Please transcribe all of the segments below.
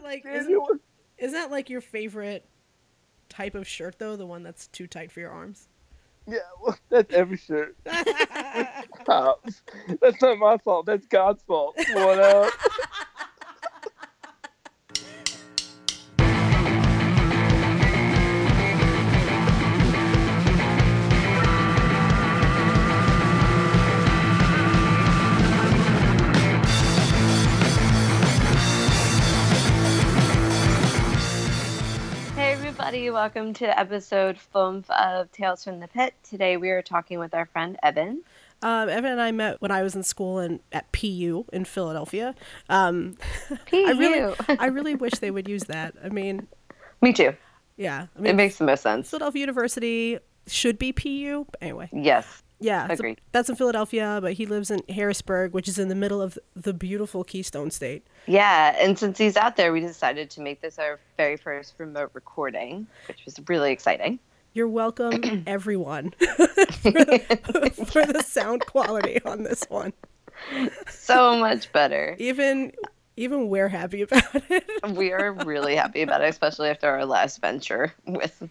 that like isn't, isn't that like your favorite type of shirt though? The one that's too tight for your arms. yeah, well, that's every shirt. Pops. That's not my fault. That's God's fault. What up? welcome to episode 5 of Tales from the Pit. Today we are talking with our friend Evan. Um, Evan and I met when I was in school and at PU in Philadelphia. Um, I PU. really, I really wish they would use that. I mean, Me too. yeah, I It makes the most sense. Philadelphia University should be PU. Anyway, Yes. Yeah, Agreed. that's in Philadelphia, but he lives in Harrisburg, which is in the middle of the beautiful Keystone State. Yeah, and since he's out there, we decided to make this our very first remote recording, which was really exciting. You're welcome, everyone, for, the, for the sound quality on this one. So much better. Even, even we're happy about it. We are really happy about it, especially after our last venture with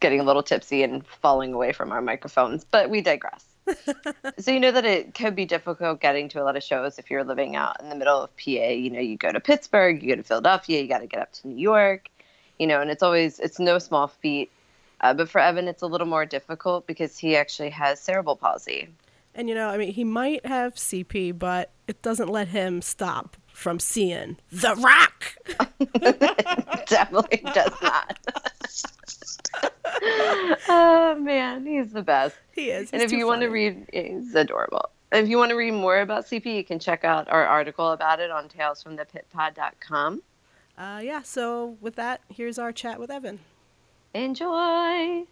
getting a little tipsy and falling away from our microphones. But we digress. so you know that it could be difficult getting to a lot of shows if you're living out in the middle of PA. You know, you go to Pittsburgh, you go to Philadelphia, you got to get up to New York. You know, and it's always it's no small feat. Uh, but for Evan, it's a little more difficult because he actually has cerebral palsy. And you know, I mean, he might have CP, but it doesn't let him stop from seeing The Rock. Definitely does not. oh man, he's the best. He is. and if you too want to read, he's adorable. If you want to read more about CP, you can check out our article about it on talesfromthepitpod.com. uh, yeah. So with that, here's our chat with Evan. Enjoy.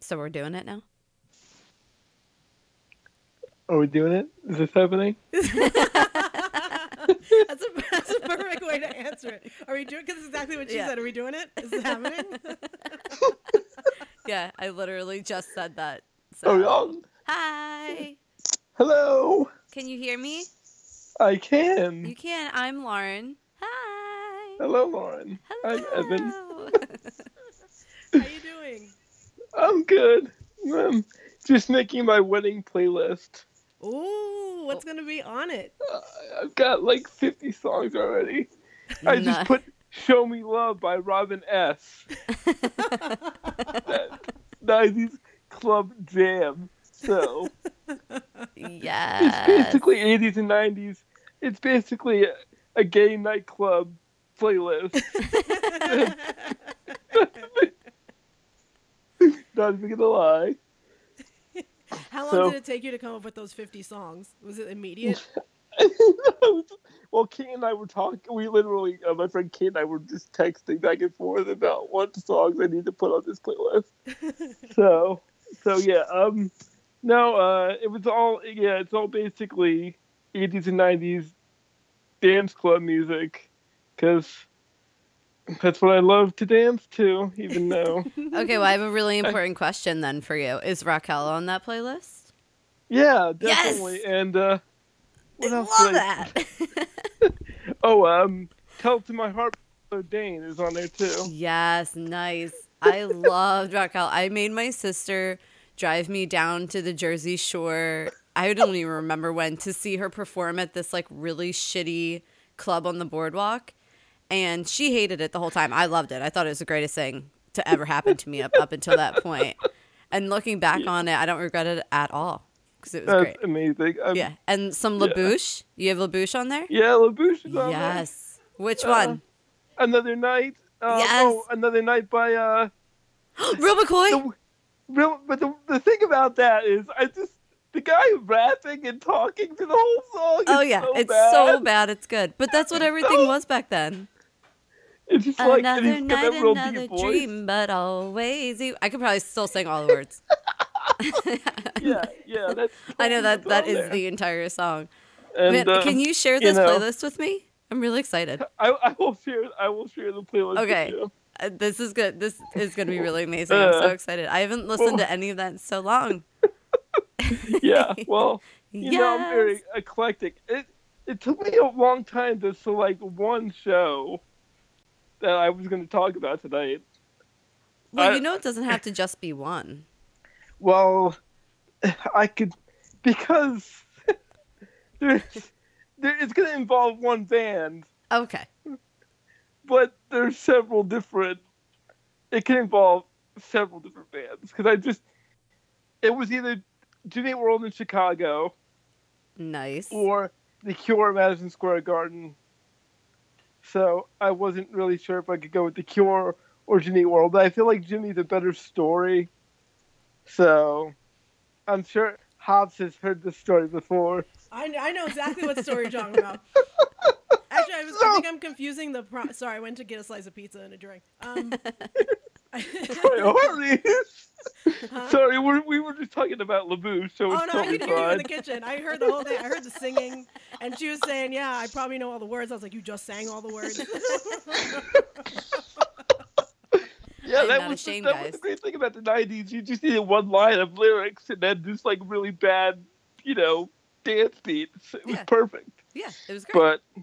So we're doing it now? Are we doing it? Is this happening? that's, a, that's a perfect way to answer it. Are we doing? Because exactly what she Yeah. said. Are we doing it? Is it happening? Yeah, I literally just said that. So. Oh, y'all. Hi. Hello. Can you hear me? I can. You can. I'm Lauren. Hi. Hello, Lauren. Hello. I'm Evan. Hello. How you doing? I'm good. Um, just making my wedding playlist. Ooh, what's gonna be on it? Uh, I've got like 50 songs already. I just put "Show Me Love" by Robin S. that 90s club jam. So Yeah it's yes. basically 80s and 90s. It's basically a, a gay nightclub playlist. Not even gonna lie. How long So- did it take you to come up with those 50 songs? Was it immediate? well, Kate and I were talking. We literally, uh, my friend Kate and I were just texting back and forth about what songs I need to put on this playlist. so, so yeah, um, no, uh, it was all yeah, it's all basically 80s and 90s dance club music, because that's what I love to dance to. Even though, Okay, well, I have a really important question then for you. Is Raquel on that playlist? yeah, definitely. Yes! and uh, what I else love that. Oh, um, "Tell to My Heart" Dane is on there too. yes, nice. I loved Raquel. I made my sister drive me down to the Jersey Shore. I don't even remember when to see her perform at this like really shitty club on the boardwalk. And she hated it the whole time. I loved it. I thought it was the greatest thing to ever happen to me up, up until that point. And looking back on it, I don't regret it at all because it was That's great. amazing. Um, Yeah. And some yeah. La Bouche. You have La Bouche on there? Yeah, La Bouche is on Yes. Which Uh, one? Another night. Uh, Yes. Oh, another night by uh. Real McCoy? The, real, but the, the thing about that is, I just the guy rapping and talking for the whole song. Oh yeah, so it's bad. so bad it's good. But that's what everything so- was back then. It's just like and another night, another dream, but always you. I could probably still sing all the words. Yeah, yeah. That's I know that that is there. the entire song. And, Man, uh, can you share you this know- playlist with me? I'm really excited. I, I will share. I will share the playlist. Okay. With you. Uh, this is good. This is going to be really amazing. I'm so Uh, excited. I haven't listened to any of that in so long. Yeah. Well. You know, I'm very eclectic. It it took me a long time to select one show that I was going to talk about tonight. Well, I- you know, it doesn't have to just be one. Well, I could because there's there, it's going to involve one band, Okay. but there's several different. It can involve several different bands because I just it was either Jimmy World in Chicago Nice. or The Cure Madison Square Garden. So I wasn't really sure if I could go with The Cure or Jimmy World, but I feel like Jimmy's a better story. So I'm sure Hobbs has heard this story before. I, I know exactly what story you're talking about. Actually, I, was, I think I'm confusing the. Pro- Sorry, I went to get a slice of pizza and a drink. Um, Priorities. Huh? Sorry, we're, we were just talking about La Bouche, so Oh it's no, I totally could hear you in the kitchen. I heard the whole thing. I heard the singing, and she was saying, "Yeah, I probably know all the words." I was like, "You just sang all the words." Yeah, that was ashamed, that was the great thing about the '90s. You just needed one line of lyrics and then just like really bad, you know, dance beats. It was Yeah. perfect. Yeah, it was great. But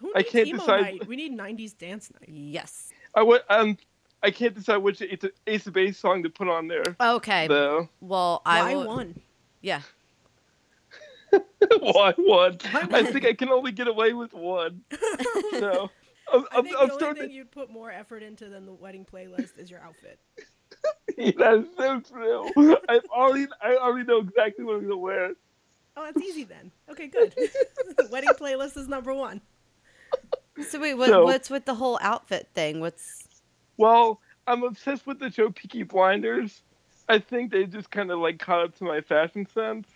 Who I can't emo decide- night? We need '90s dance night. yes. I would um I can't decide which it's of, Ace of Base song to put on there Okay. though. Well, I Why will. one? Yeah. Why one? I think I can only get away with one. So I'm, I I'm, think I'm the only starting. thing you'd put more effort into than the wedding playlist is your outfit. That's so true. I already I already know exactly what I'm gonna wear. Oh, that's easy then. Okay, good. the wedding playlist is number one. So wait, what, So- what's with the whole outfit thing? What's Well, I'm obsessed with the show Peaky Blinders. I think they just kind of like caught up to my fashion sense.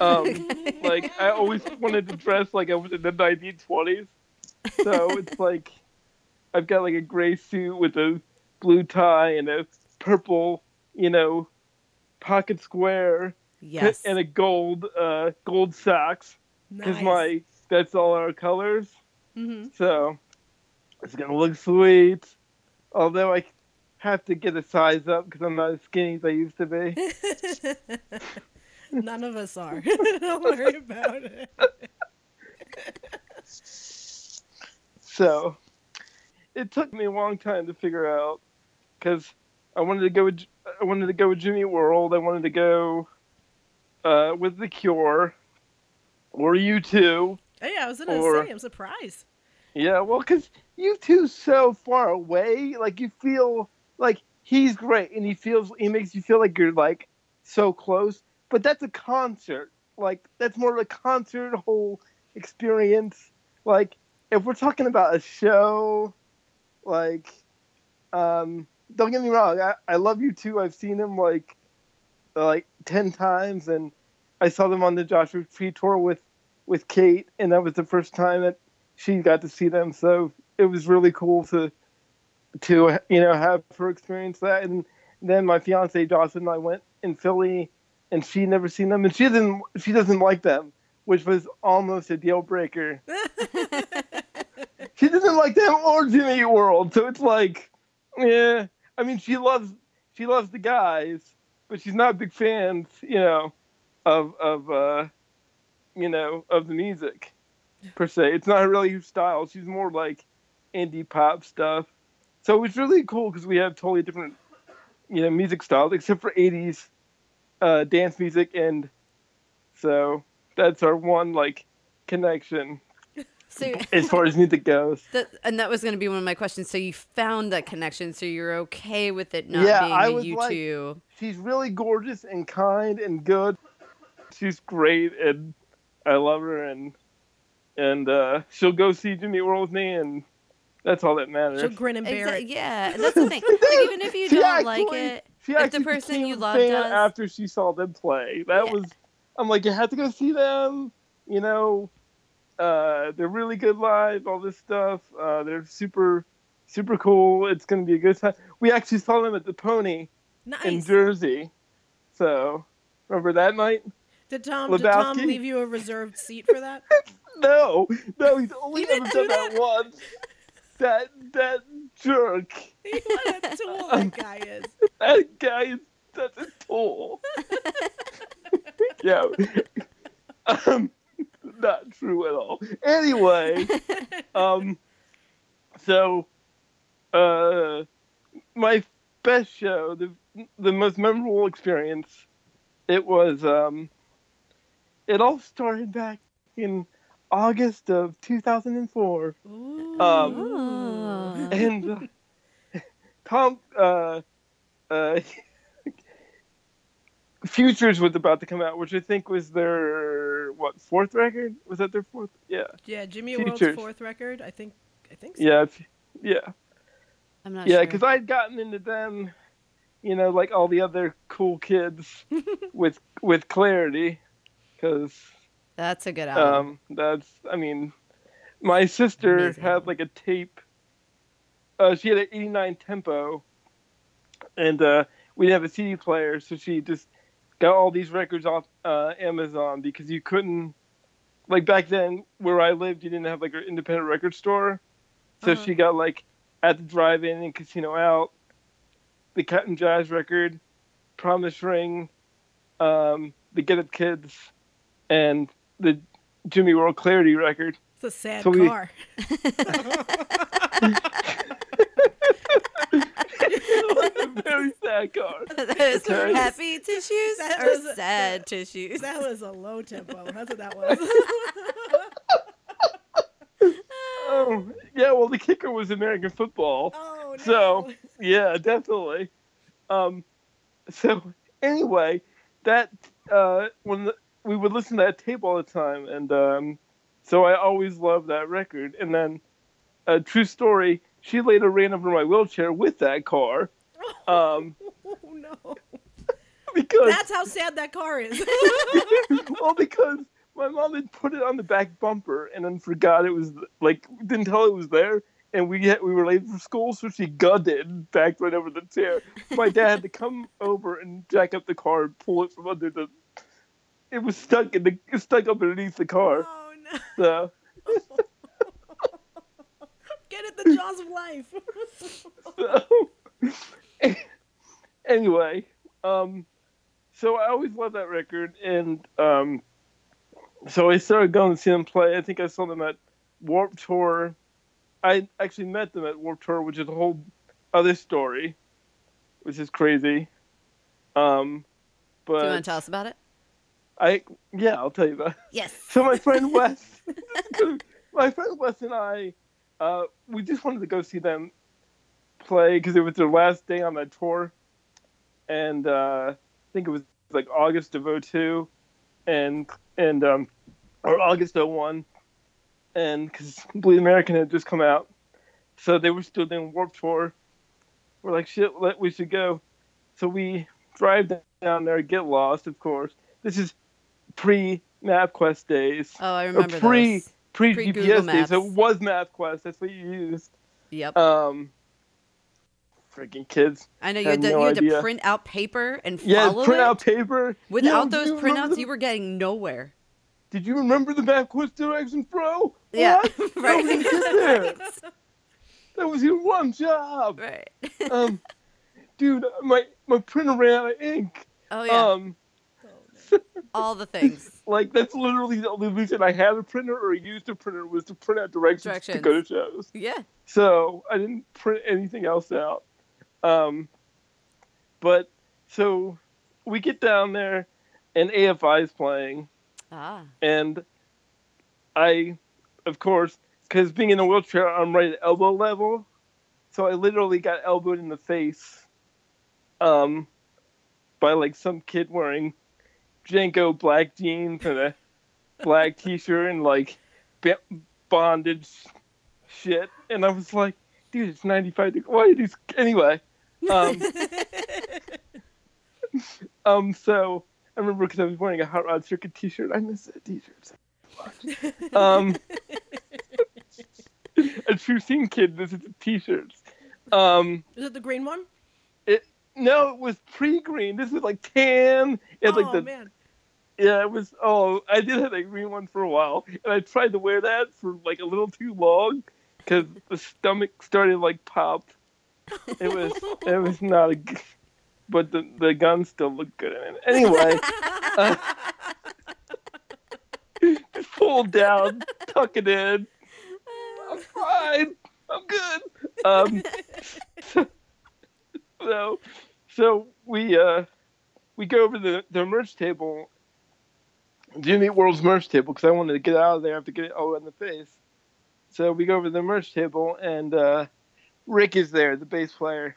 Um, like I always wanted to dress like I was in the 1920s, so it's like I've got like a gray suit with a blue tie and a purple, you know, pocket square yes? and a gold, uh, gold socks because Nice. my that's all our colors. hmm So it's gonna look sweet. Although I have to get a size up because I'm not as skinny as I used to be. None of us are. Don't worry about it. So it took me a long time to figure out because I wanted to go. With, I wanted to go with Jimmy World. I wanted to go uh, with The Cure or you two. Oh, yeah, I was gonna Or- say, I'm surprised. Yeah, well, because U2 so far away, like you feel like he's great, and he feels he makes you feel like you're like so close. But that's a concert, like that's more of a concert whole experience. Like if we're talking about a show, like um, don't get me wrong, I, I love U2. I've seen him like like ten times, and I saw them on the Joshua Tree tour with with Kate, and that was the first time that she got to see them. So it was really cool to to you know have her experience that. And then my fiance Jocelyn and I went in Philly, and she never seen them, and she doesn't she doesn't like them, which was almost a deal breaker. she doesn't like them or Jimmy Eat World, so it's like, yeah. I mean, she loves she loves the guys, but she's not a big fans, you know, of of uh, you know of the music per se. It's not really her style. She's more like indie pop stuff. So it's really cool because we have totally different, you know, music styles except for '80s uh, dance music, and so that's our one like connection so, as far as music goes. that, and that was going to be one of my questions. So you found that connection, so you're okay with it not Yeah, being I a was you like- two. She's really gorgeous and kind and good. She's great, and I love her, and and uh, she'll go see Jimmy Eat World with me, and that's all that matters. She'll grin and bear Exa- it. yeah, that's the thing. Like, even if you She don't like it, She If the actually person became you a love fan does- after she saw them play. That Yeah. was, I'm like, you have to go see them. You know, uh, they're really good live. All this stuff. Uh, they're super, super cool. It's gonna be a good time. We actually saw them at the Pony in Jersey. So, remember that night? Did Tom, did Tom leave you a reserved seat for that? No, no, he's only ever done that that? once. That that jerk. what a tool that guy is. That guy is such a tool. yeah. Um, not true at all. Anyway, um, so, uh, my best show, the the most memorable experience, it was um, it all started back in August of 2004, Ooh. Um, Oh. and uh, Tom, uh, uh, Futures was about to come out, which I think was their what fourth record? Was that their fourth? Yeah, yeah, Jimmy World's fourth record. I think. I think. So. yeah, yeah. I'm not Yeah, sure. because I'd gotten into them, you know, like all the other cool kids with with clarity, because That's a good album. um, that's I mean, my sister Amazing. had like a tape. Uh, she had an '89 tempo, and uh, we didn't have a CD player, so she just got all these records off uh, Amazon because you couldn't, like back then where I lived, you didn't have like an independent record store, so Uh-huh. she got like at the drive-in and Casino Out, the Cap'n Jazz record, Promise Ring, um, the Get Up Kids, and the Jimmy World Clarity record. It's a sad So we- car. it very sad car. Those okay. happy tissues That or was a- sad tissues? That was a low tempo. That's what that was. Oh, yeah. Well, the kicker was American football. oh no. So yeah, definitely. Um, so anyway, that uh, when the, we would listen to that tape all the time, and um, so I always loved that record. And then, a true story, she later ran over my wheelchair with that car. Um, oh no. because That's how sad that car is. well, because my mom had put it on the back bumper and then forgot it was like didn't tell it was there, and we had, we were late for school, so she gunned it and backed right over the chair. My dad had to come over and jack up the car and pull it from under the. It was stuck in the it stuck up underneath the car. oh no. So Get it the jaws of life. so anyway, um, so I always loved that record, and um, so I started going to see them play. I think I saw them at Warped Tour. I actually met them at Warped Tour, which is a whole other story, which is crazy. Um, but Do you want to tell us about it? I yeah, I'll tell you that. Yes. So my friend Wes, my friend Wes and I, uh, we just wanted to go see them play because it was their last day on that tour, and uh, I think it was like August of 02, and and um, or August 01, and because Bleed American had just come out, so they were still doing Warped Tour. We're like shit, let we should go, so we drive down there, get lost, of course. This is pre MapQuest days Oh, I remember pre those. pre Pre-Google GPS days. So it was MapQuest. That's what you used. Yep. Um, freaking kids. I know you had to, no you had to print out paper and Yeah, print out paper. Without Yo, those you printouts, the- you were getting nowhere. Did you remember the MapQuest directions, bro? Yeah, What? right. Nobody did that. That was your one job. Right. Um, dude, my my printer ran out of ink. Oh yeah, Um, all the things. like that's literally the only reason I had a printer or used a printer was to print out directions, to go to shows. Yeah. So I didn't print anything else out. Um, but so we get down there, and AFI is playing, Ah. and I, of course, because being in a wheelchair, I'm right at elbow level, so I literally got elbowed in the face, um, by like some kid wearing JNCO black jeans and a black T-shirt and like bondage shit, and I was like, dude, it's 95 degrees. Why are these anyway? Um, um, so I remember because I was wearing a Hot Rod Circuit T-shirt. I miss that T-shirt. so um, a true scene kid This is T-shirts. Um, Is it the green one? No, it was pre-green. This was like tan. It oh like the man. yeah, it was. Oh, I did have a green one for a while, and I tried to wear that for like a little too long because the stomach started like pop. It was it was not a, but the the gun still looked good in it. Anyway, uh, pull down, tuck it in. I'm fine. I'm good. Um, so, so so we uh, we go over the the merch table, Jimmy World's merch table, because I wanted to get out of there after get it all in the face. So we go over to the merch table, and uh, Rick is there, the bass player,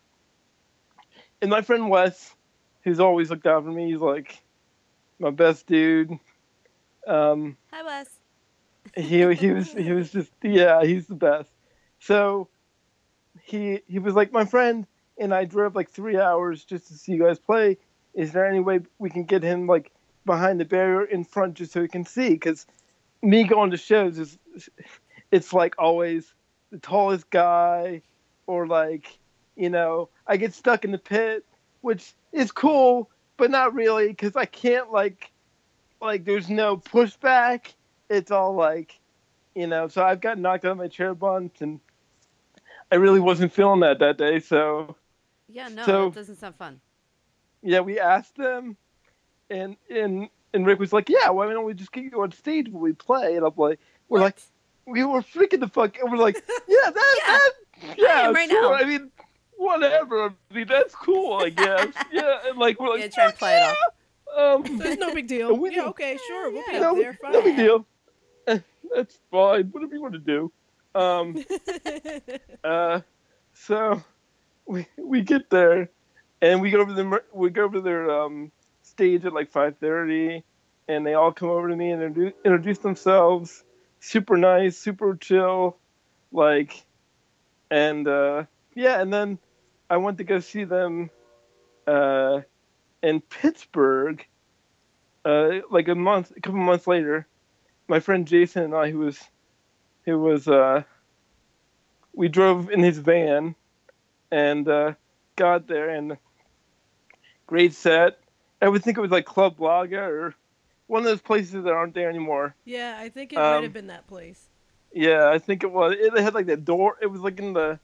and my friend Wes, who's always looked out for me. He's like my best dude. Um, Hi, Wes. he he was he was just yeah he's the best so he he was like my friend and i drove like three hours just to see you guys play is there any way we can get him like behind the barrier in front just so he can see because me going to shows is it's like always the tallest guy or like you know i get stuck in the pit which is cool but not really because i can't like like there's no pushback it's all like, you know, so I've got knocked out of my chair a bunch, and I really wasn't feeling that that day. So Yeah, no, So- it doesn't sound fun. yeah, we asked them, and and and Rick was like, yeah, why don't we just get you on stage when we play? And I'm like, we're like, we were freaking the fuck, and we're like, yeah, that, Yeah, that yeah, am right sure. now. I mean, whatever. I mean, that's cool, I guess. yeah, and like we're like, Yeah, try and play it off. Um, There's no big deal. We- yeah, okay, sure, we'll be Yeah. up no, there. Fine. no big deal. Eh, That's fine. Whatever you want to do. Um, uh, so we we get there, and we go over the we go over their um stage at like five thirty, and they all come over to me and introduce, introduce themselves. Super nice, super chill, like, and uh, yeah, and then I went to go see them uh, in Pittsburgh, uh, like a month, a couple months later. My friend Jason and I, who was, who was, uh, we drove in his van, and uh, got there, and great set. I would think it was like Club Laga or one of those places that aren't there anymore. yeah, I think it Um, might have been that place. Yeah, I think it was. It had like that door. It was like in the.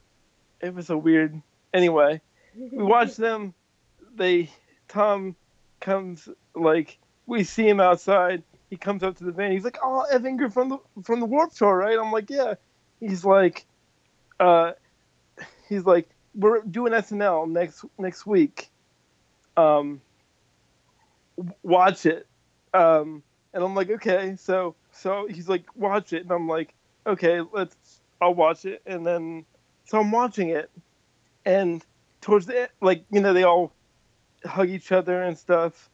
It was a weird. Anyway, we watched them. They Tom comes like we see him outside. He comes up to the van. He's like, "Oh, Evan, you're from the from the Warped Tour, right?" I'm like, "Yeah." He's like, uh, he's like, "We're doing SNL next next week. Um, watch it." Um, and I'm like, "Okay." So so he's like, "Watch it," and I'm like, "Okay, let's. I'll watch it." And then so I'm watching it, and towards the e- like you know they all hug each other and stuff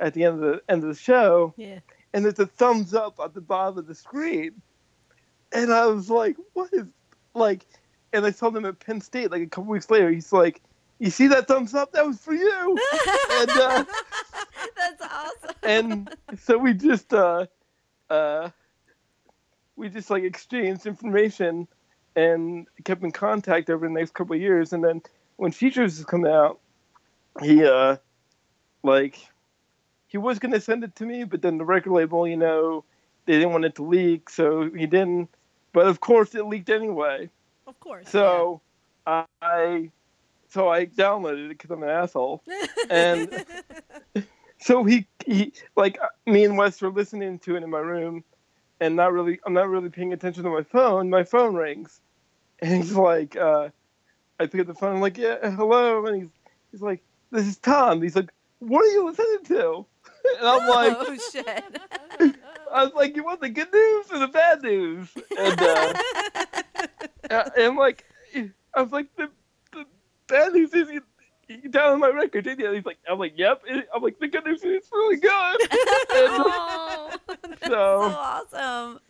at the end of the end of the show Yeah. and there's a thumbs up at the bottom of the screen and i was like what is like and i saw them at penn state like a couple weeks later he's like you see that thumbs up? That was for you. And uh That's awesome. and so we just uh uh we just like exchanged information and kept in contact over the next couple of years. And then when Futures was coming out he uh like he was gonna send it to me but then the record label you know they didn't want it to leak so he didn't. But of course it leaked anyway Of course. so i so i downloaded it because i'm an asshole and so he he like uh, me and Wes were listening to it in my room, and not really I'm not really paying attention to my phone. My phone rings, and he's like, uh, I pick up the phone. I'm like, yeah, hello, and he's he's like, this is Tom. He's like, what are you listening to? And I'm like, oh shit. I was like, you want the good news or the bad news? And uh, uh, and like, I was like, the, the bad news is you, you downloaded my record, didn't you? And he's like, I'm like, yep. And I'm like, the good news is it's really good. oh, that's so so, awesome.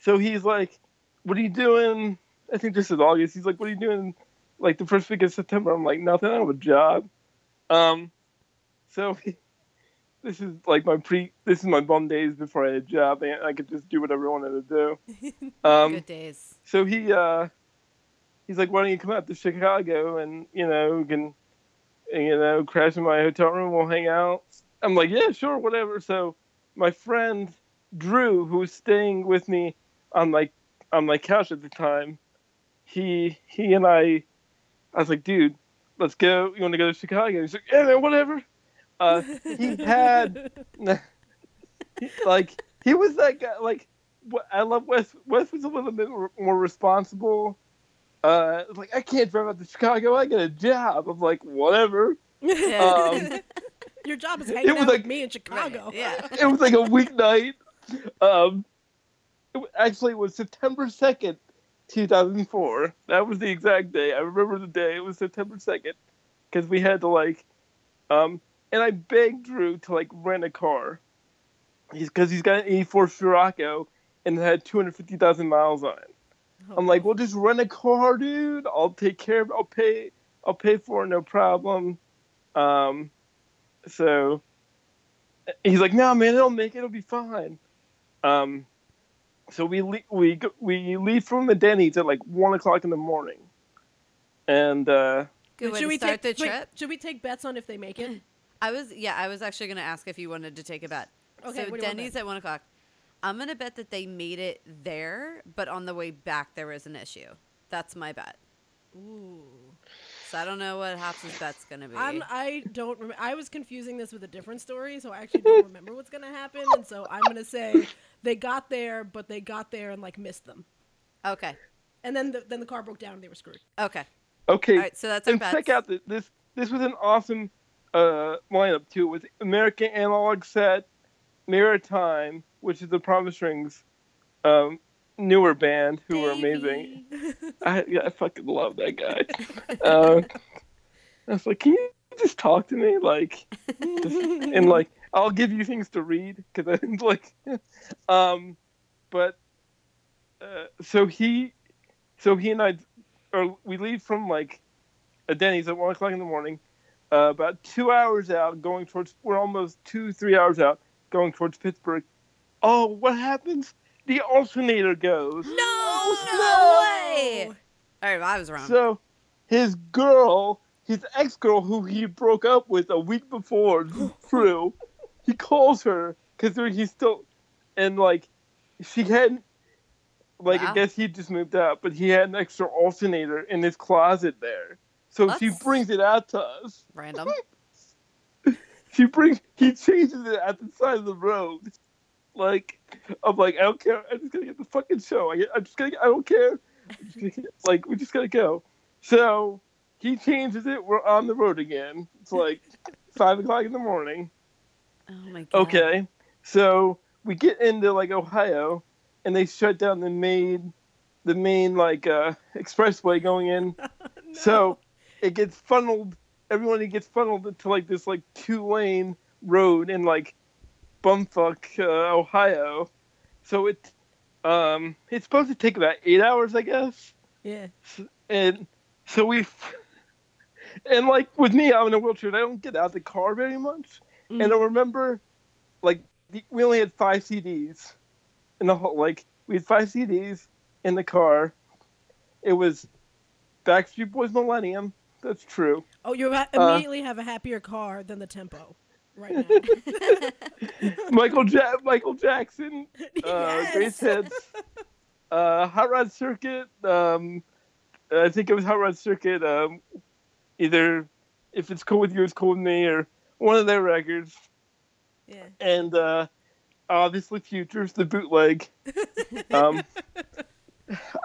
so he's like, what are you doing? I think this is August. He's like, what are you doing? Like the first week of September. I'm like, nothing. I don't have a job. Um, so this is like my pre. This is my bum days before I had a job, and I could just do whatever I wanted to do. Um, Good days. so he uh he's like why don't you come out to chicago and you know we can you know crash in my hotel room we'll hang out i'm like yeah sure whatever so my friend drew who was staying with me on my on my couch at the time he he and i i was like dude let's go you want to go to chicago he's like yeah man whatever uh he had like he was that guy like I love Wes. Wes was a little bit more more responsible. Uh, like I can't drive out to Chicago. I get a job. I'm like whatever. Um, Your job is hanging it was out like- with me in Chicago. Yeah. it was like a weeknight. Um, it, wa- actually, it was September second, two thousand four. That was the exact day. I remember the day. It was September second, because we had to like, um, and I begged Drew to like rent a car. He's because he's got an '84 Scirocco and it had two hundred fifty thousand miles on it. Oh, I'm like, well, just rent a car, dude. I'll take care of. I'll pay. I'll pay for it, no problem. Um, so he's like, no, man, it'll make it. It'll be fine. Um, so we le- we go- we leave from the Denny's at like one o'clock in the morning, and uh, Good way should to we start take the wait, trip. should we take bets on if they make it? I was yeah, I was actually gonna ask if you wanted to take a bet. Okay, so what do you wanna Denny's bet? at one o'clock. I'm gonna bet that they made it there, but on the way back there was an issue. That's my bet. Ooh. So I don't know what Hops's bet's gonna be. I'm, I don't remember. I was confusing this with a different story, so I actually don't remember what's gonna happen. And so I'm gonna say they got there, but they got there and like missed them, okay. and then the, then the car broke down and they were screwed. Okay. okay, All right. So that's our and bets. check out the, this. This was an awesome uh, lineup too. With American Analog Set, Maritime, which is the Promise Rings um, newer band, who were amazing. I, yeah, I fucking love that guy. uh, I was like, can you just talk to me, like, just, and like, I'll give you things to read because I'm like, um, but uh, so he, so he and I, or we leave from like a Denny's at one o'clock in the morning, uh, about two hours out, going towards. We're almost two, three hours out, going towards Pittsburgh. Oh, what happens? The alternator goes. No, no way. All right, well, I was wrong. So his girl, his ex girl, who he broke up with a week before, Drew, he calls her because he's still, and like, she had, like, Wow. I guess he just moved out, but he had an extra alternator in his closet there. So she brings it out to us. Random. She brings, he changes it at the side of the road. Like, I'm like, I don't care. I'm just gonna get the fucking show. I, I'm just gonna. I don't care. I'm just gonna get- like, we just gotta go. So he changes it. We're on the road again. It's like five o'clock in the morning. Oh my god. Okay, so we get into like Ohio, and they shut down the main, the main like uh, expressway going in. So it gets funneled. Everyone gets funneled into like this like two lane road in like bumfuck uh, Ohio. So it um it's supposed to take about eight hours, I guess. Yeah. And so we and like with me, I'm in a wheelchair. I don't get out of the car very much. And I remember, like the, we only had five CDs in the whole. Like we had five CDs in the car. It was Backstreet Boys Millennium. That's true. Oh, you Uh, immediately have a happier car than the tempo right now. Michael ja- Michael Jackson, uh, Yes. Grace Hits, uh, Hot Rod Circuit. Um, I think it was Hot Rod Circuit. Um, either if it's cool with you, it's cool with me, or one of their records. yeah. And uh, obviously, Futures, the bootleg. um,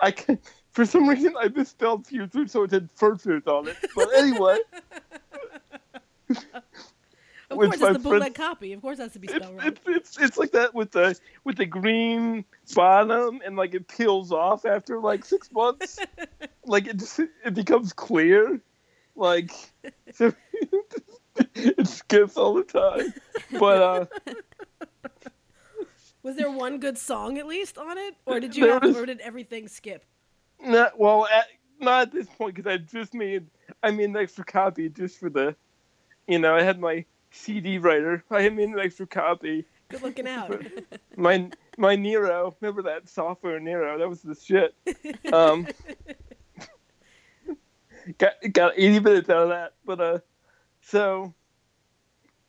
I can, for some reason I misspelled Futures, so it had Futures on it. But anyway, Of course, it's the bootleg friend- copy. Of course, it has to be spelled right. it's it's it's like that with the with the green bottom and like it peels off after like six months. like it just it becomes clear. Like so it skips all the time. But uh Was there one good song at least on it, or did you have, was- or did everything skip? Not well at, not at this point because I just made I made an extra copy just for the you know, I had my CD writer. I made an extra copy. Good looking out. my my Nero. Remember that software Nero? That was the shit. Um, got got eighty minutes out of that. But uh, so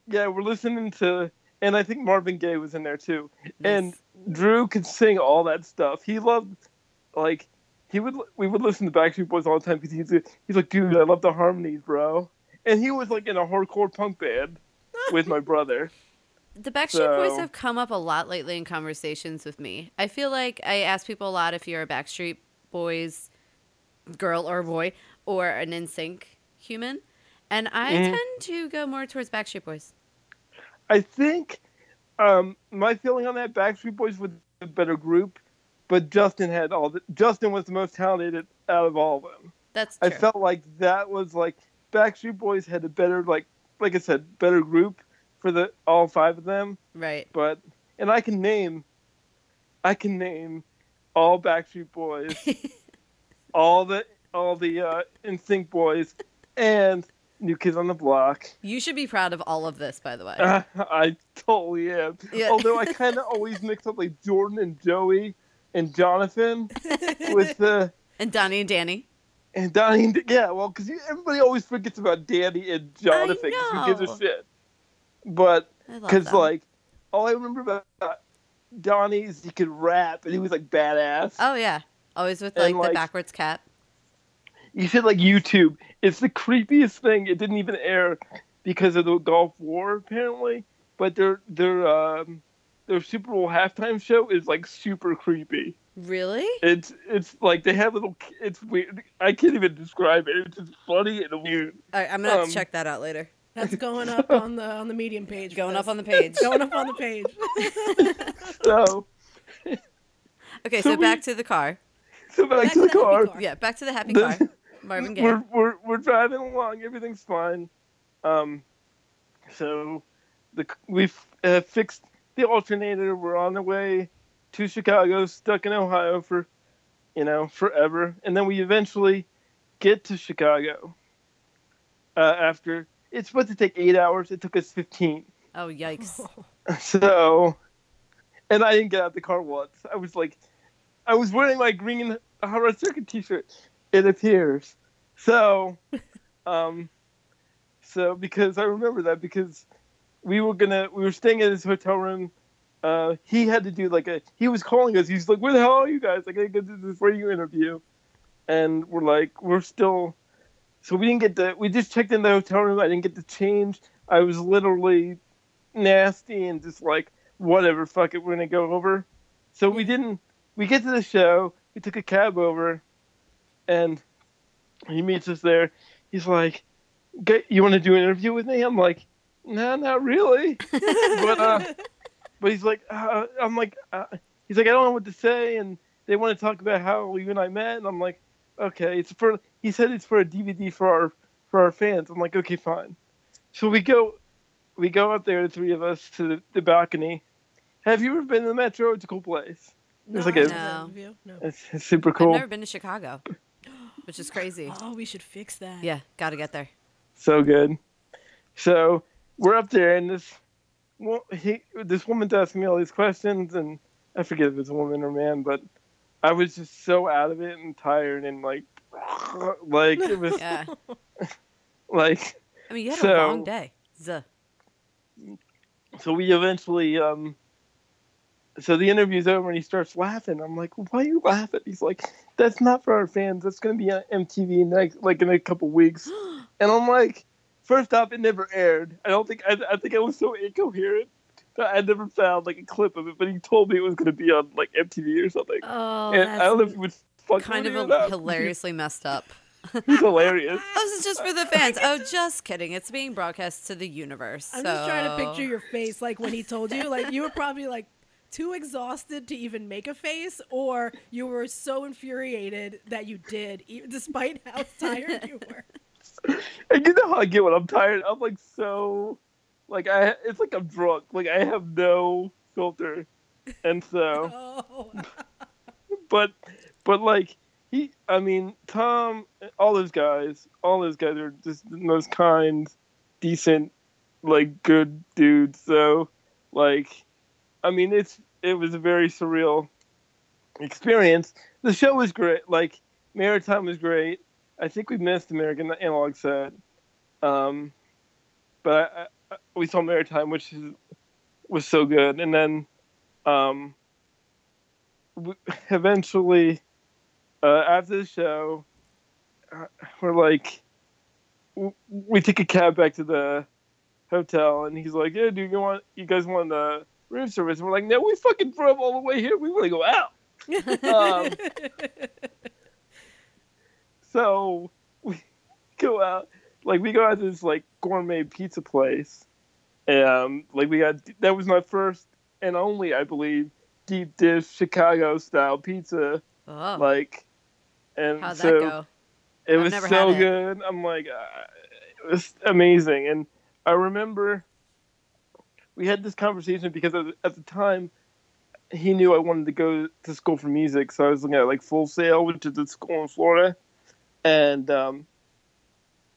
yeah, we're listening to, and I think Marvin Gaye was in there too. And Drew could sing all that stuff. He loved like he would. We would listen to Backstreet Boys all the time because he's he's like, dude, I love the harmonies, bro. And he was like in a hardcore punk band with my brother. The Backstreet Boys have come up a lot lately in conversations with me. I feel like I ask people a lot if you're a Backstreet Boys girl or boy or an NSYNC human, and I Mhm. tend to go more towards Backstreet Boys. I think um, my feeling on that Backstreet Boys was a better group, but Justin had all the Justin was the most talented out of all of them. That's true. I felt like that was like Backstreet Boys had a better like like I said better group for the all five of them. right. But and I can name I can name all Backstreet Boys, all the all the uh, NSYNC boys, and New Kids on the Block. You should be proud of all of this, by the way. I totally am. Yeah. Although I kind of always mix up like Jordan and Joey and Jonathan with the and Donnie and Danny. and Donnie. And, yeah, well, because everybody always forgets about Danny and Jonathan. 'cause Who gives a shit? But because like all I remember about Donnie is he could rap and he was like badass. oh yeah, always with And, like, the backwards cap. You said like YouTube. It's the creepiest thing. It didn't even air because of the Gulf War apparently. But their their um their Super Bowl halftime show is like super creepy. Really? It's it's like they have little. It's weird. I can't even describe it. It's just funny and weird. All right, I'm gonna have Um, to check that out later. That's going up on the on the medium page. Going up on the page. going up on the page. So Okay, So so, we- back to the car. so back, Back to the, happy car. Yeah, back to the happy The- car. Marvin Gaye. We're we're we're driving along. Everything's fine. Um, so the we've uh, fixed the alternator. We're on the way to Chicago. Stuck in Ohio for you know forever, and then we eventually get to Chicago. Uh, after it's supposed to take eight hours, it took us fifteen. Oh yikes! So, and I didn't get out of the car once. I was like, I was wearing my green Hot Rod Circuit T-shirt. It appears. So, um, so because I remember that because we were gonna we were staying in his hotel room. Uh, he had to do like a he was calling us. He's like, "Where the hell are you guys? Like, I gotta go do this interview," and we're like, "We're still." So we didn't get the. We just checked in the hotel room. I didn't get to change. I was literally nasty and just like whatever fuck it we're gonna go over so we didn't we get to the show we took a cab over and he meets us there he's like "Get- you want to do an interview with me i'm like no not really but uh but he's like uh, i'm like uh, he's like i don't know what to say and they want to talk about how you and i met and i'm like okay it's for he said it's for a dvd for our for our fans i'm like okay fine so we go we go up there, the three of us, to the, the balcony. Have you ever been to the Metro? It's a cool place. There's No, like a- I haven't. Have you? No. It's, it's super I've cool. never been to Chicago, which is crazy. Oh, we should fix that. Yeah, gotta get there. So good. So we're up there, and this well, he this woman's asking me all these questions, and I forget if it's a woman or man, but I was just so out of it and tired and like like it was Yeah, like I mean you had So- a long day. Zuh. so we eventually um so the interview's over and he starts laughing. I'm like why are you laughing? He's like that's not for our fans. That's going to be on mtv next like in a couple weeks. And i'm like first off it never aired i don't think i, I think i was so incoherent that i never found like a clip of it but he told me it was going to be on like mtv or something Oh, and that's i don't know if he was fucking Kind of a, hilariously messed up. he's hilarious Oh, this is just for the fans. Oh, just kidding. It's being broadcast to the universe. I'm just trying to picture your face, like when he told you, like you were probably like too exhausted to even make a face, or you were so infuriated that you did, e- despite how tired you were. And you know how I get when I'm tired? I'm like so, like I, it's like I'm drunk. Like I have no filter, and so, Oh, but, but like he, I mean Tom, all those guys, all those guys are just the most kind, decent, like good dudes. So, like, I mean it's it was a very surreal experience. The show was great. Like Maritime was great. I think we missed American Analog Set. Um, but I, I, we saw Maritime, which is, was so good. And then um, eventually, uh, after the show, uh, we're like, we take a cab back to the hotel, and he's like, "Yeah, dude, you want you guys want the room service?" And we're like, "No, we fucking drove all the way here. We want to go out." um, so we go out, like we go out to this like gourmet pizza place, and like we got that was my first and only, I believe, deep dish Chicago style pizza. Oh, Like, and how'd so that go? it I've was so it. good. I'm like, uh, it was amazing. And I remember we had this conversation because at the, at the time he knew I wanted to go to school for music, so I was looking at like Full Sail, which is a school in Florida, and um,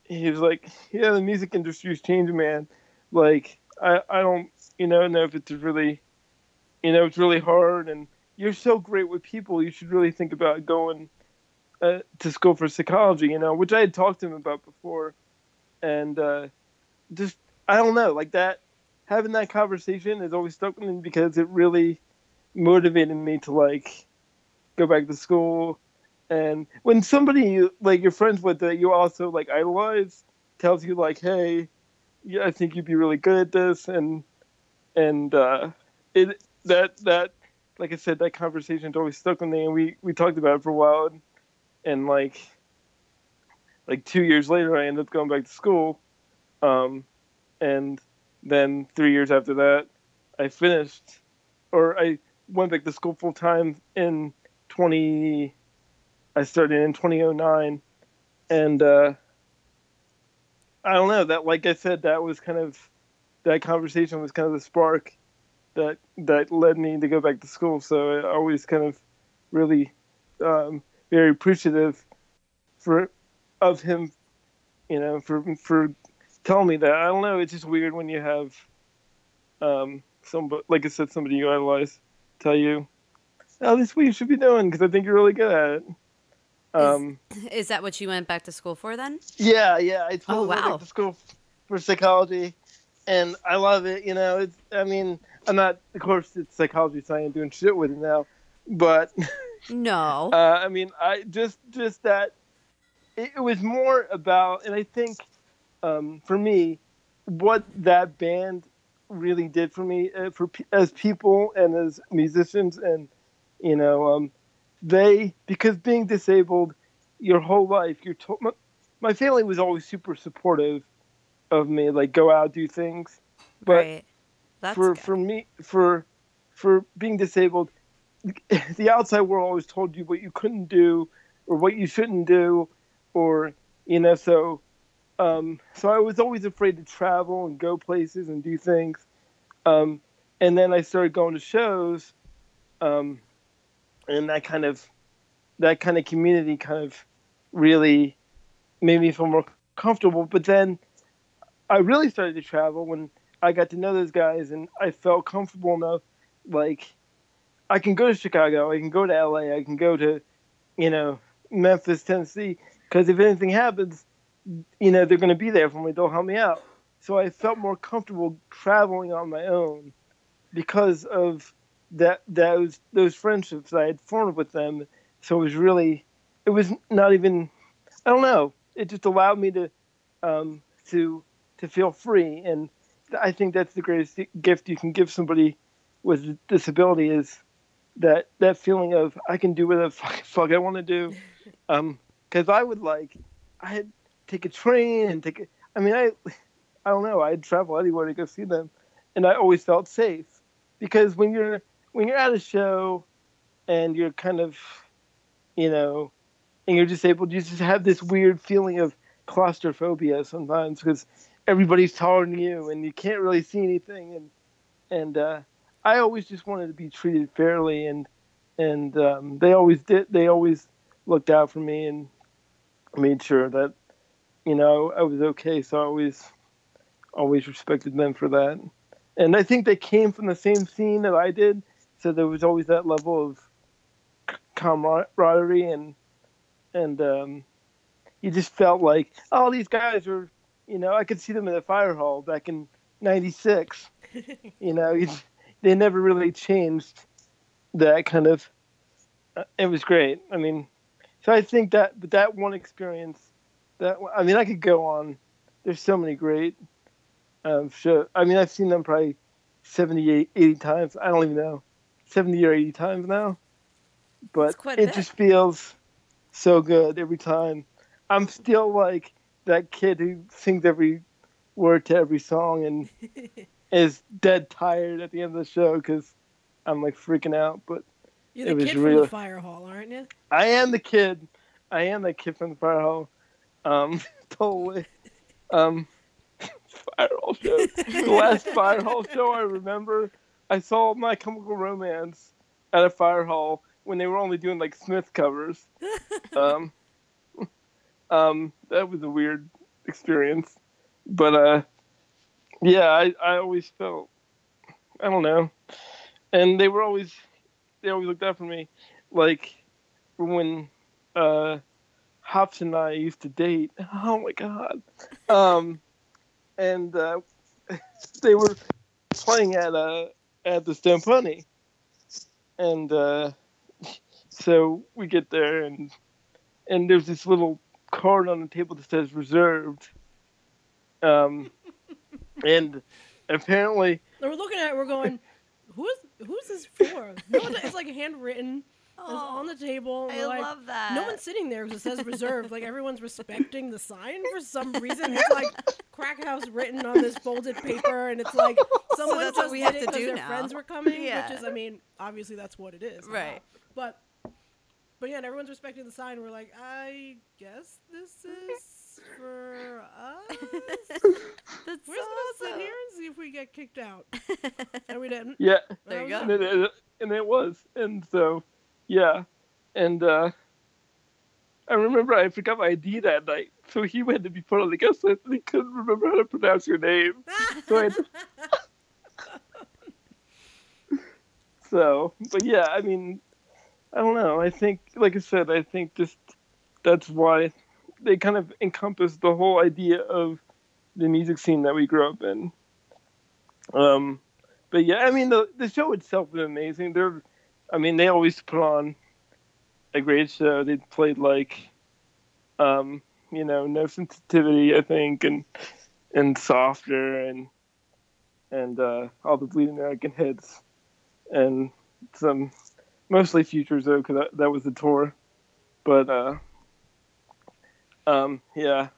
he was like, "Yeah, the music industry is changing, man. Like, I I don't you know know if it's really, you know, it's really hard, and you're so great with people. You should really think about going." uh, to school for psychology, you know, which I had talked to him about before, and uh, just I don't know, like that having that conversation has always stuck with me because it really motivated me to like go back to school. And when somebody like you're friends with that you also like idolize tells you like, hey, yeah, I think you'd be really good at this, and and uh, it that that like I said, that conversation's always stuck with me, and we we talked about it for a while. And, and like like two years later i ended up going back to school um, and then three years after that i finished or i went back to school full time in 20 i started in 2009 and uh, i don't know that like i said that was kind of that conversation was kind of the spark that that led me to go back to school so i always kind of really um, very appreciative for of him, you know, for for telling me that. I don't know. It's just weird when you have um somebody, like I said, somebody you idolize tell you, "Oh, this is what you should be doing," because I think you're really good at it. Um, Is that what you went back to school for then? yeah, yeah. I totally Oh, went wow. back to school for psychology, and I love it. You know, it's. I mean, I'm not. Of course, it's psychology, so I ain't doing shit with it now. But No. Uh, I mean, I just just that it, it was more about, and I think um, for me, what that band really did for me, uh, for as people and as musicians, and you know, um, they because being disabled your whole life, you're told. My, my family was always super supportive of me, like go out do things, but right. That's for good. for me for for being disabled the outside world always told you what you couldn't do or what you shouldn't do or you know so um so i was always afraid to travel and go places and do things um and then i started going to shows um and that kind of that kind of community kind of really made me feel more comfortable but then i really started to travel when i got to know those guys and i felt comfortable enough like I can go to Chicago, I can go to LA, I can go to, you know, Memphis, Tennessee, because if anything happens, you know, they're going to be there for me. They'll help me out. So I felt more comfortable traveling on my own because of that those those friendships I had formed with them. So it was really, it was not even, I don't know. It just allowed me to, um, to to feel free, and I think that's the greatest gift you can give somebody with a disability is that that feeling of I can do whatever the fuck, fuck I want to do. Um, because I would like, I had take a train and take. A, I mean, I, I don't know. I'd travel anywhere to go see them, and I always felt safe because when you're when you're at a show, and you're kind of, you know, and you're disabled, you just have this weird feeling of claustrophobia sometimes because everybody's taller than you and you can't really see anything and and uh, I always just wanted to be treated fairly, and and um, they always did. They always looked out for me and made sure that you know I was okay. So I always always respected them for that. And I think they came from the same scene that I did, so there was always that level of camaraderie and and um, you just felt like oh these guys were you know I could see them in the fire hall back in '96. you know, you, they never really changed that kind of. Uh, it was great. I mean, so I think that, but that one experience, that I mean, I could go on. There's so many great um, show. I mean, I've seen them probably 78, 80 times. I don't even know, 70 or 80 times now. But it bit. just feels so good every time. I'm still like that kid who sings every word to every song and is dead tired at the end of the show because I'm like freaking out. But You're It the was kid from the fire hall, aren't you? I am the kid. I am that kid from the fire hall. Um, totally. Um, fire hall show. The last fire hall show I remember, I saw My Chemical Romance at a fire hall when they were only doing like Smith covers. Um, um, that was a weird experience, but uh, yeah, I I always felt, I don't know, and they were always, they always looked out for me, like when uh Hops and I used to date. Oh my god. Um and uh they were playing at uh at the Pony. And uh so we get there and and there's this little card on the table that says reserved. Um and apparently we're looking at it, we're going, who's who's this for? No it's like handwritten. It's on the table. I like, love that. No one's sitting there because it says reserved. Like everyone's respecting the sign for some reason. It's like crack house written on this folded paper, and it's like someone that's what we did have it to 'cause do their now. friends were coming. Yeah. Which is, I mean, obviously that's what it is. now. Right. But but yeah, and everyone's respecting the sign. We're like, I guess this is for us. That's We're just gonna sit here and see if we get kicked out, and we didn't. yeah There you go. and it, and it was and so yeah. And uh i remember i forgot my id that night. So he had to be put on the guest list and he couldn't remember how to pronounce your name. So so but yeah i mean i don't know. I think like i said i think just that's why they kind of encompass the whole idea of the music scene that we grew up in. Um but yeah, I mean the the show itself is amazing. They're, I mean they always put on a great show. They played like, um, you know, no sensitivity, I think, and and softer and and uh, all the Bleed American hits, and some mostly futures though, because that, that was the tour. But uh, um, yeah,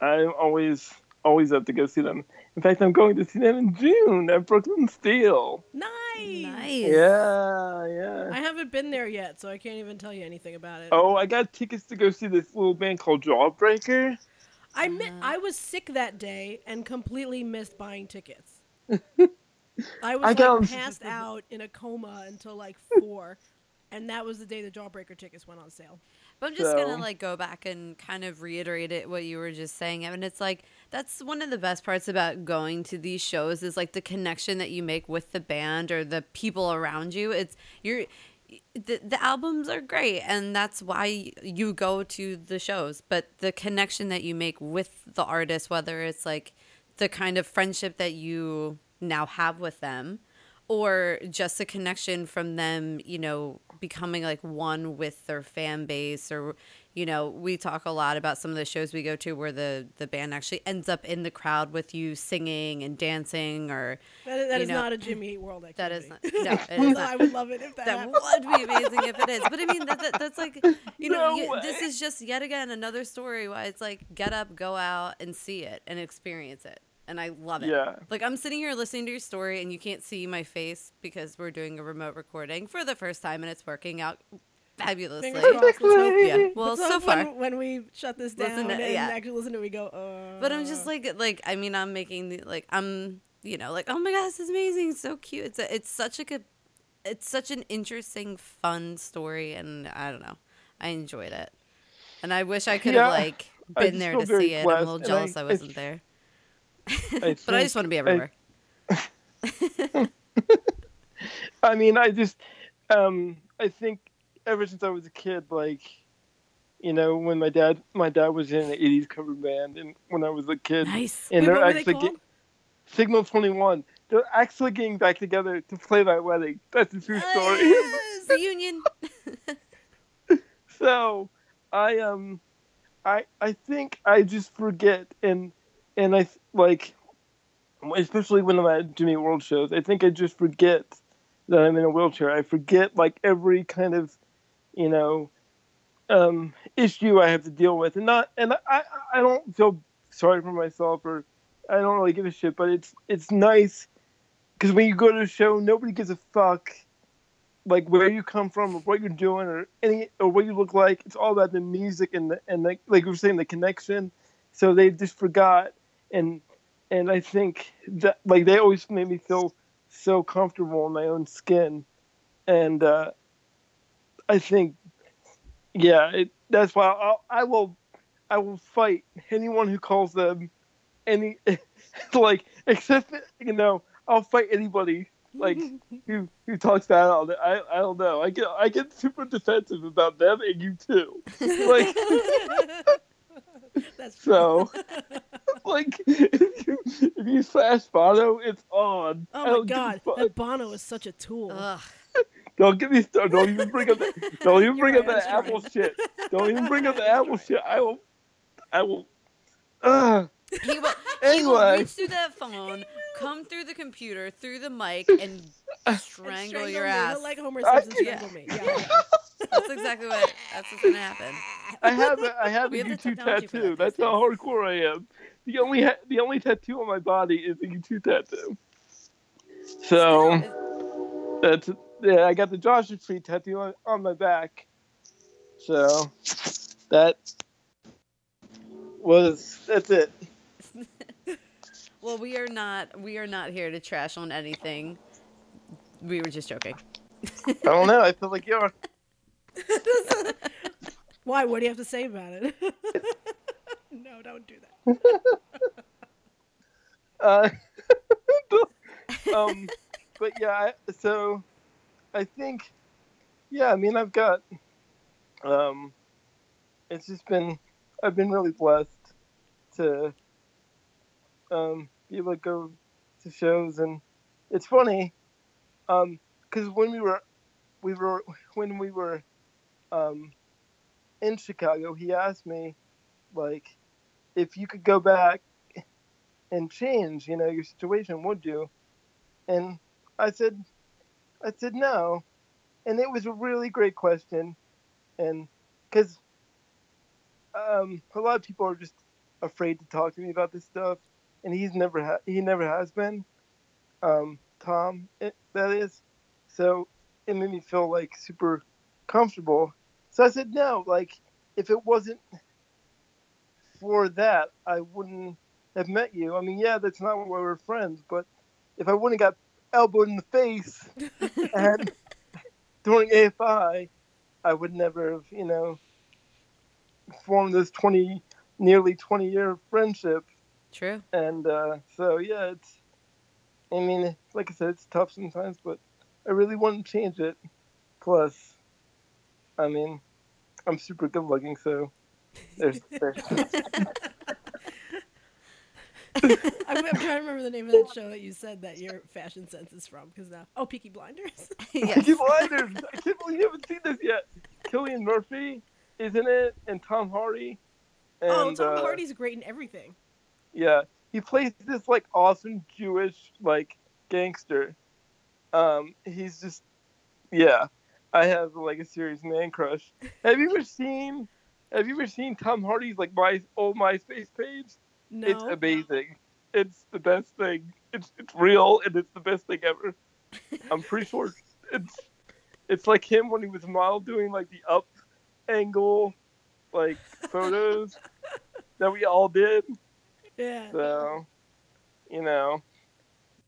I'm always always up to go see them. In fact, I'm going to see them in June at Brooklyn Steel. Nice. Nice. Yeah, yeah. I haven't been there yet, so I can't even tell you anything about it. Oh, I got tickets to go see this little band called Jawbreaker. I mi- Uh-huh. I was sick that day and completely missed buying tickets. I was I got like passed out in a coma until like four, and that was the day the Jawbreaker tickets went on sale. But I'm just gonna like go back and kind of reiterate it what you were just saying. I mean, it's like that's one of the best parts about going to these shows is like the connection that you make with the band or the people around you. It's you're the, the albums are great and that's why you go to the shows but the connection that you make with the artist whether it's like the kind of friendship that you now have with them or just a connection from them, you know, becoming like one with their fan base or you know, we talk a lot about some of the shows we go to where the the band actually ends up in the crowd with you singing and dancing or That is, that You is know, not a Jimmy Eat World that activity. is not no, it is not. I would love it if that, That happened. would be amazing if it is. But I mean, that, that, that's like, you know, No you- this is just yet again another story why it's like get up, go out, and see it and experience it. And I love it. Yeah. Like I'm sitting here listening to your story, and you can't see my face because we're doing a remote recording for the first time, and it's working out fabulously. Fingers crossed. Let's hope- Yeah. Well, so hope far. when, when we shut this down Listen to- and yeah. actually listen to it, we go. Uh, But I'm just like, like I mean, I'm making the like I'm, you know, like oh my god, this is amazing, it's so cute. It's a, it's such a good, it's such an interesting, fun story, and I don't know, I enjoyed it, and I wish I could have Yeah, like I been there to very see it. I'm a little jealous I- I, I wasn't th- there, I but I just want to be I- everywhere. I mean, I just, um, I think ever since I was a kid, like, you know, when my dad, my dad was in an '80s cover band, and when I was a kid, nice. and Wait, they're they actually called? get, Signal 21. They're actually getting back together to play my wedding. That's a true story. Yes, reunion. so, I um, I I think I just forget, and and I like especially when I'm at Jimmy World shows. I think I just forget that I'm in a wheelchair. I forget like every kind of, you know, um, issue I have to deal with, and not and I I don't feel sorry for myself or I don't really give a shit, but it's it's nice because when you go to a show, nobody gives a fuck like where you come from or what you're doing or any or what you look like. It's all about the music and the and the, like we were saying the connection. So they just forgot and and I think that like they always made me feel so comfortable in my own skin, and uh, I think yeah, it, that's why I'll, I will I will fight anyone who calls them any like except you know I'll fight anybody like who who talks bad on it. I I don't know. I get I get super defensive about them and U2. Like That's so like if you if you slash Bono, it's on. Oh my don't give a god, that Bono is such a tool. Ugh. Don't get me started. Don't even bring up that. Don't even bring up right, that Apple shit. Don't even bring up the Apple shit. I will. I will. Ugh. He will, he will Anyway. reach through that phone, come through the computer, through the mic, and And strangle me, your he'll. Like Homer I- Simpson yeah. strangle me. Yeah. That's exactly what. That's what's gonna happen. I have a, I have a We have the U2 tattoo. that That's how hardcore I am. The only ha- the only tattoo on my body is a U2 tattoo. So that's yeah. I got the Joshua Tree tattoo on, on my back. So that was that's it. Well, we are not. We are not here to trash on anything. We were just joking. I don't know. I feel like you're. Why? What do you have to say about it? no, don't do that. Uh, um, but yeah, I, so I think, yeah, I mean, I've got, um, it's just been, I've been really blessed to, um, be able to go to shows, and it's funny, um, because when we were, we were when we were, um, in Chicago, he asked me, like, if you could go back and change, you know, your situation, would you? And I said, I said no. And it was a really great question. And because um, a lot of people are just afraid to talk to me about this stuff. And he's never, ha- he never has been. Um, Tom, it, that is. So it made me feel like super comfortable. So I said no. Like, if it wasn't for that, I wouldn't have met you. I mean, yeah, that's not why we're friends, but if I wouldn't have got elbowed in the face and during AFI, I would never have, you know, formed this 20, nearly 20 year friendship. True. And uh, so, yeah, it's, I mean, like I said, it's tough sometimes, but I really want to change it. Plus, I mean, I'm super good looking, so there's, there's I'm, I'm trying to remember the name of that show that you said that your fashion sense is from. Because now, oh, Peaky Blinders. yes. Peaky Blinders. I can't believe you haven't seen this yet. Cillian Murphy isn't it, and Tom Hardy. And, oh, Tom uh, Hardy's great in everything. Yeah, he plays this like awesome Jewish like gangster. Um, he's just, yeah. I have like a serious man crush. Have you ever seen? Have you ever seen Tom Hardy's like my old MySpace page? No. It's amazing. It's the best thing. It's it's real and it's the best thing ever. I'm pretty sure it's it's like him when he was a model doing like the up angle like photos that we all did. yeah. So you know,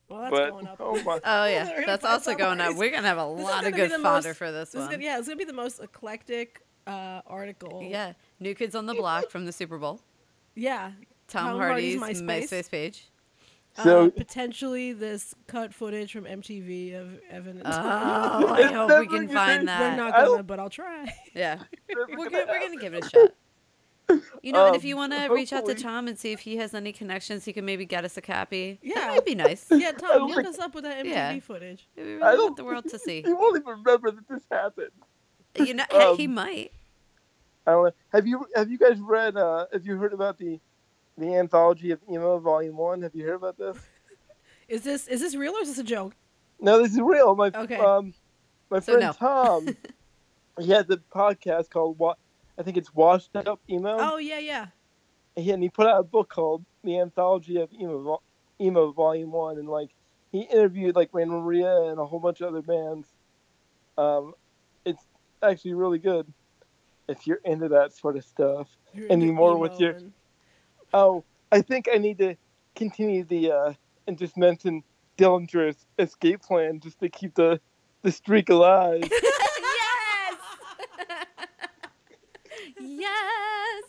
Well, that's but going up. oh my, Oh yeah, gonna that's also going up. We're gonna have a This lot of good the fodder most- for this This one. gonna, yeah, it's gonna be the most eclectic uh, article. Yeah, New Kids on the Block from the Super Bowl. Yeah. Tom, Tom Hardy's, Hardy's MySpace. MySpace. page. So- uh, potentially this cut footage from MTV of Evan. And Oh, I It's hope we can gonna- find We're that. not gonna, but I'll try. Yeah, we're gonna gonna, we're gonna give it a shot. You know, and if Um, you want to reach out to Tom and see if he has any connections, he can maybe get us a copy. Yeah. that might be nice. Yeah, Tom, don't hook us up with that MTV Yeah. footage. We I really don't want the world to see. He won't even remember that this happened. You know, hey, he Um, might. I don't know. Have you have you guys read? Uh, have you heard about the the anthology of emo volume one? Have you heard about this? Is this is this real or is this a joke? No, this is real. My Okay. um, my So friend no. Tom, he has a podcast called what I think it's Washed Up Emo. Oh yeah, yeah. He, and he put out a book called The Anthology of Emo, Emo Volume One, and like he interviewed like Rainer Maria and a whole bunch of other bands. Um, it's actually really good if you're into that sort of stuff. You're Any more with your- and- Oh, I think I need to continue the uh, and just mention Dillinger's escape plan just to keep the the streak alive. yes. yes.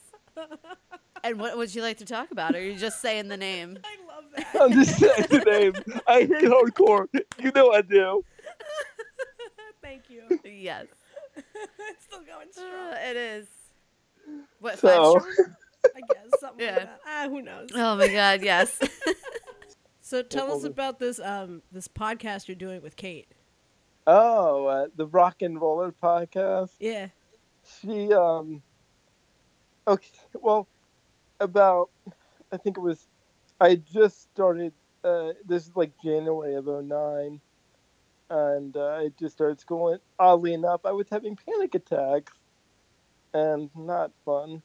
And what would you like to talk about? Or are you just saying the name? I love that. I'm just saying the name. I hate hardcore. You know I do. Thank you. Yes. it's still going Uh, strong. it is. What, So- five strong? I guess something Yeah. like that. Ah, who knows? Oh my god, yes. So tell What us was it? about this um this podcast you're doing with Kate. Oh, uh, the Rock and Roller podcast. Yeah. She um. Okay, well, about I think it was, I just started. Uh, this is like January of 09. and uh, I just started school. And oddly enough, I was having panic attacks, and not fun,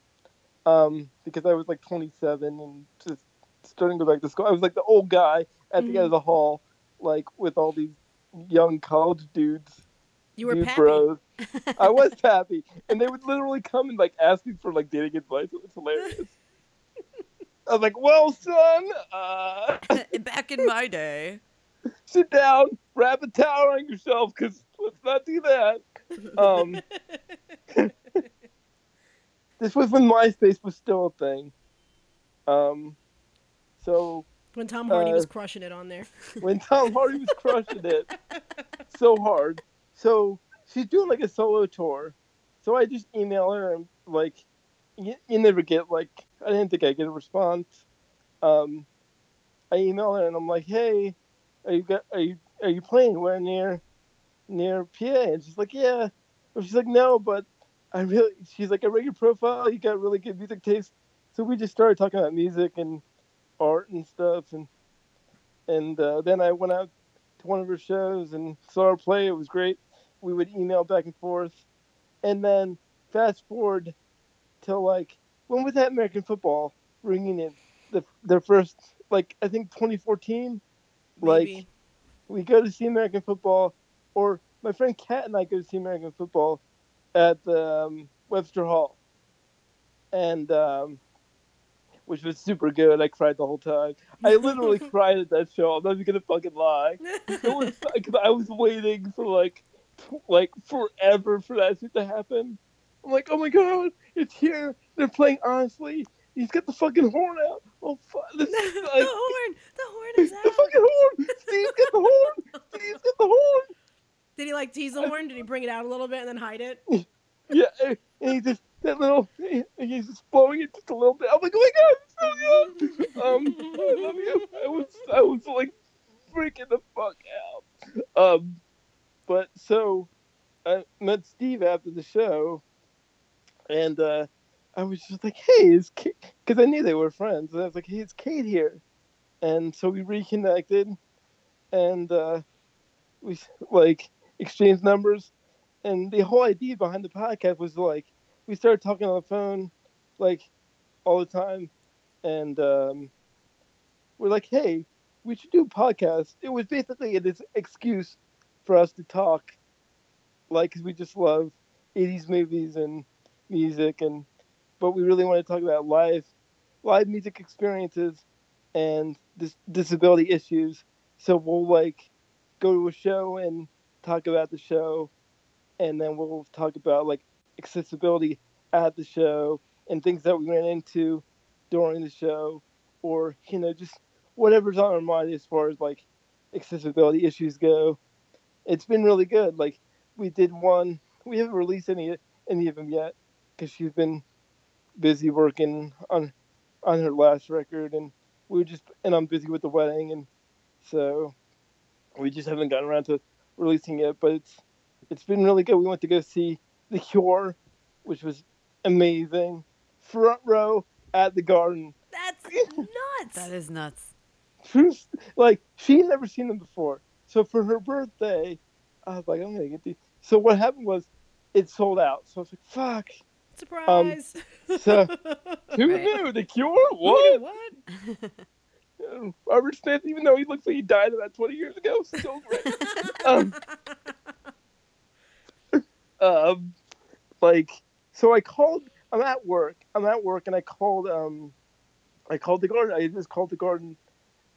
um, because I was like 27 and just starting to go back to school. I was like the old guy at the end of the hall, like with all these young college dudes. You were pappy. bros. I was happy, and they would literally come and like ask me for like dating advice. It was hilarious. I was like, "Well, son, uh, Back in my day. sit down, wrap a towel on yourself, because let's not do that." Um, this was when MySpace was still a thing. Um, so When Tom Hardy Uh, was crushing it on there. when Tom Hardy was crushing it so hard. So she's doing like a solo tour. So I just email her and like, you, you never get like, I didn't think I'd get a response. Um, I email her and I'm like, hey, are you got, are you are you playing anywhere near near PA? And she's like, yeah. But she's like, no, but I really. She's like, I read your profile. You got really good music taste. So we just started talking about music and art and stuff and and uh, then I went out to one of her shows and saw her play. It was great. We would email back and forth, and then fast forward to like when was that American football reunion? The their first like I think 2014. Like we go to see American football, or my friend Kat and I go to see American football at um, Webster Hall, and um, which was super good. I cried the whole time. I literally cried at that show. I'm not even gonna fucking lie. It was because I was waiting for like, like forever for that shit to happen. I'm like, oh my god, it's here. They're playing honestly. He's got the fucking horn out. Oh fuck! This is like. The horn is the out. fucking horn. Steve's got the horn. Steve's got the horn. Did he like tease the horn? Did he bring it out a little bit and then hide it? Yeah, and he just that little he's just blowing it just a little bit. I'm like, oh my god, it's so good. Um, I love you. I was, I was like freaking the fuck out. Um, but so I met Steve after the show, and uh, I was just like, hey, is Kate? Because I knew they were friends. And I was like, hey, is Kate here? And so we reconnected, and uh, we like exchanged numbers. And the whole idea behind the podcast was like, we started talking on the phone, like all the time, and um, we're like, hey, we should do a podcast. It was basically an excuse for us to talk, like, 'cause we just love 80s movies and music, and but we really want to talk about live, live music experiences and dis- disability issues. So we'll like go to a show and talk about the show, and then we'll talk about like accessibility at the show and things that we ran into during the show, or you know just whatever's on our mind as far as like accessibility issues go. It's been really good. Like we did one. We haven't released any any of them yet because she's been busy working on on her last record, and we were just and I'm busy with the wedding, and so we just haven't gotten around to releasing it. But it's it's been really good. We went to go see The Cure, which was amazing. Front row at the Garden. That's nuts. That is nuts. Truth, like she had never seen them before. So for her birthday, I was like, I'm gonna get these. So what happened was, it sold out. So I was like, fuck. Surprise. Um, so who Right. knew the Cure? What? what? Um, Robert Smith, even though he looks like he died about 20 years ago, still great. um, um, like, so I called. I'm at work. I'm at work, and I called. Um, I called the garden. I just called the garden,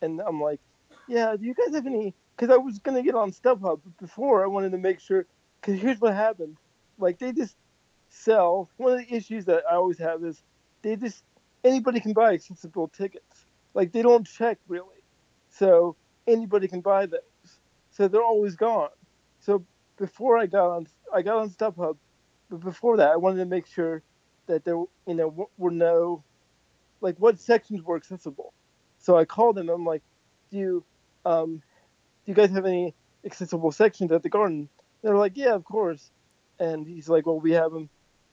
and I'm like, "Yeah, do you guys have any?" Because I was gonna get on StubHub, but before I wanted to make sure. Because here's what happened. Like they just sell. One of the issues that I always have is they just anybody can buy accessible tickets. Like they don't check really, so anybody can buy those. So they're always gone. So before I got on, I got on StubHub, but before that, I wanted to make sure that there, you know, were no, like what sections were accessible. So I called them. I'm like, do you, um, do you guys have any accessible sections at the garden? They're like, yeah, of course. And he's like, well, we have them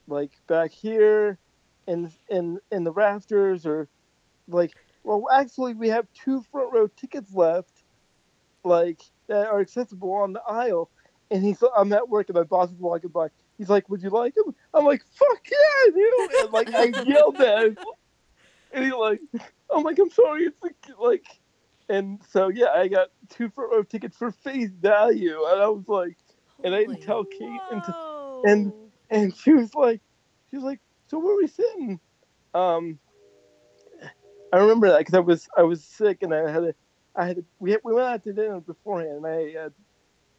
like back here, in in in the rafters, or like, well, actually, we have two front row tickets left, like that are accessible on the aisle. And he's, I'm at work, and my boss is walking by. He's like, "Would you like them?" I'm like, "Fuck yeah, dude!" And like I yelled at him, and he's like, "I'm like, I'm sorry, it's like, like," and so yeah, I got two front row tickets for face value, and I was like, and I didn't tell Kate Whoa. and- and she was like, she was like, so where are we sitting? Um, I remember that because I was I was sick and I had a, I had a, we had, we went out to dinner beforehand and I had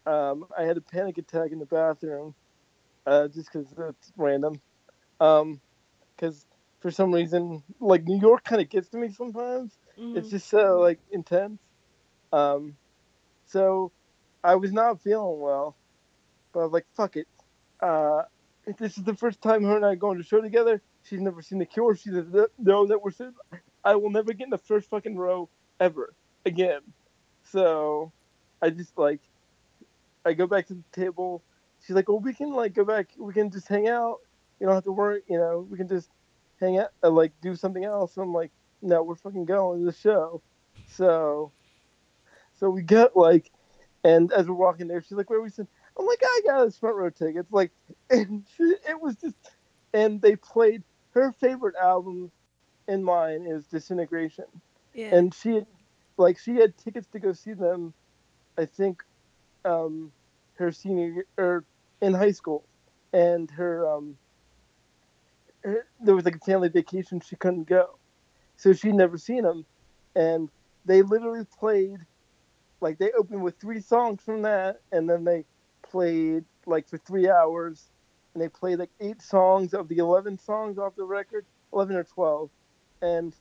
um I had a panic attack in the bathroom, uh just because that's random, um, because for some reason like New York kind of gets to me sometimes. Mhm. It's just so like intense. Um, so I was not feeling well, but I was like, "Fuck it." Uh, this is the first time her and I are going to show together. She's never seen the Cure. She doesn't know that we're. I will never get in the first fucking row ever again. So I just like I go back to the table. She's like, "Well, we can like go back. We can just hang out. You don't have to worry. You know, we can just hang out, uh, like do something else." I'm like, "No, we're fucking going to the show." So, so we get like, and as we're walking there, she's like, "Where are we sitting?" I'm like, "I got us front row tickets." Like, and she, it was just, and they played her favorite album, and mine is Disintegration. Yeah. and she had like she had tickets to go see them i think um her senior year or in high school. And her um her, there was like a family vacation she couldn't go. So she'd never seen them and they literally played like they opened with three songs from that and then they played like for three hours. And they played like eight songs of the 11 songs off the record 11 or 12 and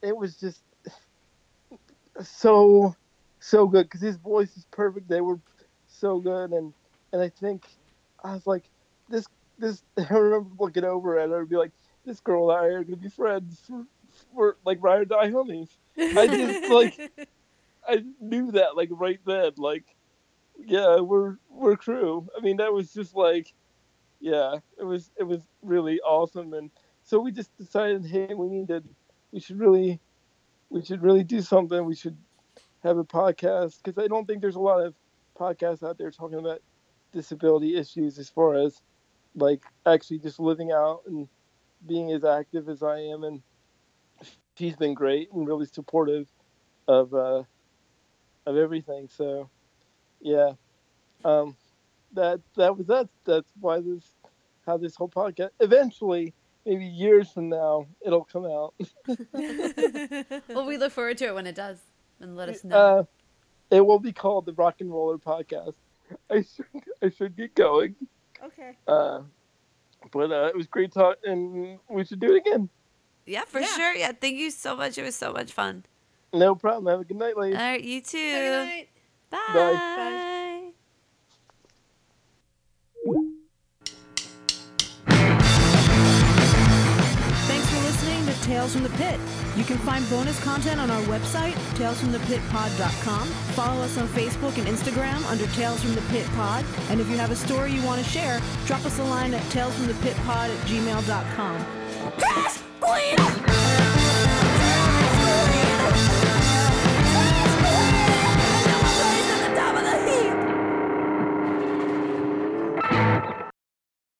it was just so so good because his voice is perfect. They were so good, and and I think I was like this this. I remember looking over at her and be like, this girl and I are gonna be friends for, for like ride or die homies. I just like I knew that like right then, like yeah, we're we're crew. I mean, that was just like yeah, it was it was really awesome, and so we just decided, hey, we need to, we should really, we should really do something. We should have a podcast because I don't think there's a lot of podcasts out there talking about disability issues as far as like actually just living out and being as active as I am, and she's been great and really supportive of uh, of everything. So, yeah, um, that that was that. That's why this how this whole podcast eventually maybe years from now it'll come out. well, we look forward to it when it does, and let us know. Uh, it will be called the Rock and Roller Podcast. I should I should get going. okay. Uh, but uh, it was great talk, and we should do it again. yeah, for yeah. sure. Yeah, thank you so much. It was so much fun. No problem. Have a good night, ladies. All right, you too. Good night. Bye. Bye. Tales from the Pit. You can find bonus content on our website, talesfromthepitpod.com. Follow us on Facebook and Instagram under Tales from the Pit Pod. And if you have a story you want to share, drop us a line at talesfromthepitpod at gmail.com. Please!